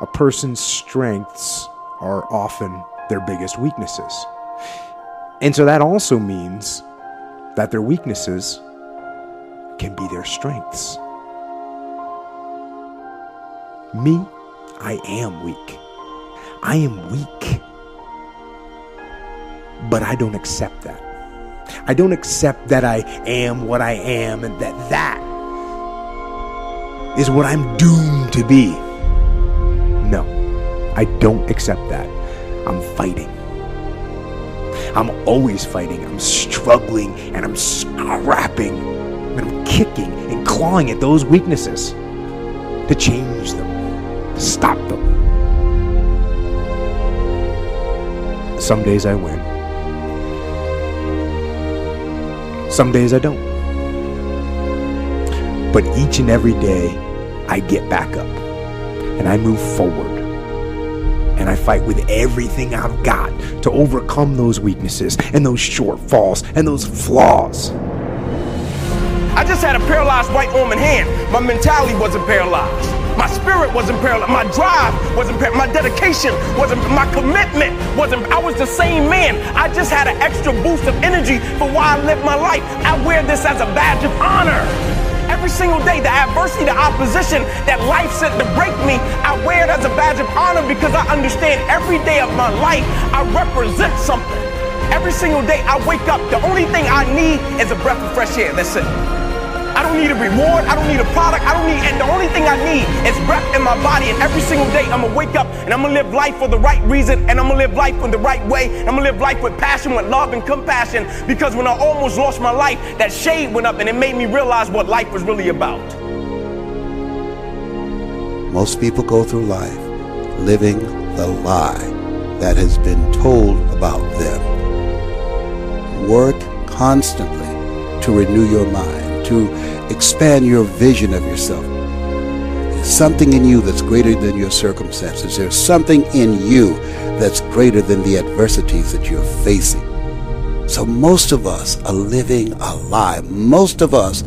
a person's strengths are often their biggest weaknesses. And so that also means that their weaknesses can be their strengths. Me, I am weak. I am weak. But I don't accept that. I don't accept that I am what I am and that that is what I'm doomed to be. I don't accept that. I'm fighting. I'm always fighting. I'm struggling and I'm scrapping and I'm kicking and clawing at those weaknesses to change them, to stop them. Some days I win. Some days I don't. But each and every day, I get back up and I move forward. And I fight with everything I've got to overcome those weaknesses and those shortfalls and those flaws. I just had a paralyzed arm and hand. My mentality wasn't paralyzed. My spirit wasn't paralyzed. My drive wasn't paralyzed. My dedication wasn't, my commitment wasn't, I was the same man. I just had an extra boost of energy for why I live my life. I wear this as a badge of honor. Every single day, the adversity, the opposition that life sent to break me, I wear it as a badge of honor because I understand every day of my life, I represent something. Every single day I wake up, the only thing I need is a breath of fresh air. That's it. I don't need a reward. I don't need a product. I don't need, and the only thing I need is breath in my body. And every single day, I'm gonna wake up and I'm gonna live life for the right reason, and I'm gonna live life in the right way. And I'm gonna live life with passion, with love and compassion. Because when I almost lost my life, that shade went up and it made me realize what life was really about. Most people go through life living the lie that has been told about them. Work constantly to renew your mind, to expand your vision of yourself. There's something in you that's greater than your circumstances. There's something in you that's greater than the adversities that you're facing. So most of us are living a lie. Most of us,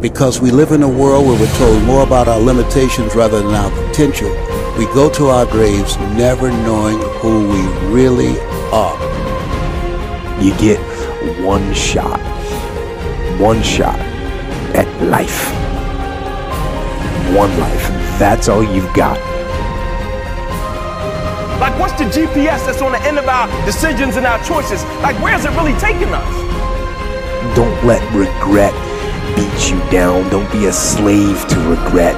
because we live in a world where we're told more about our limitations rather than our potential, we go to our graves never knowing who we really are. You get one shot, one shot at life. One life. That's all you've got. Like, what's the GPS that's on the end of our decisions and our choices? Like, where's it really taking us? Don't let regret beat you down. Don't be a slave to regret.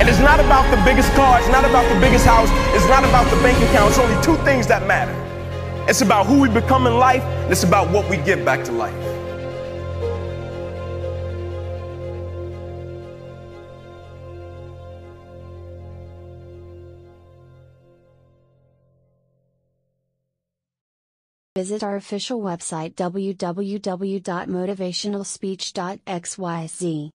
And it's not about the biggest car, it's not about the biggest house, it's not about the bank account. It's only two things that matter. It's about who we become in life, and it's about what we give back to life. Visit our official website www.motivationalspeech.xyz.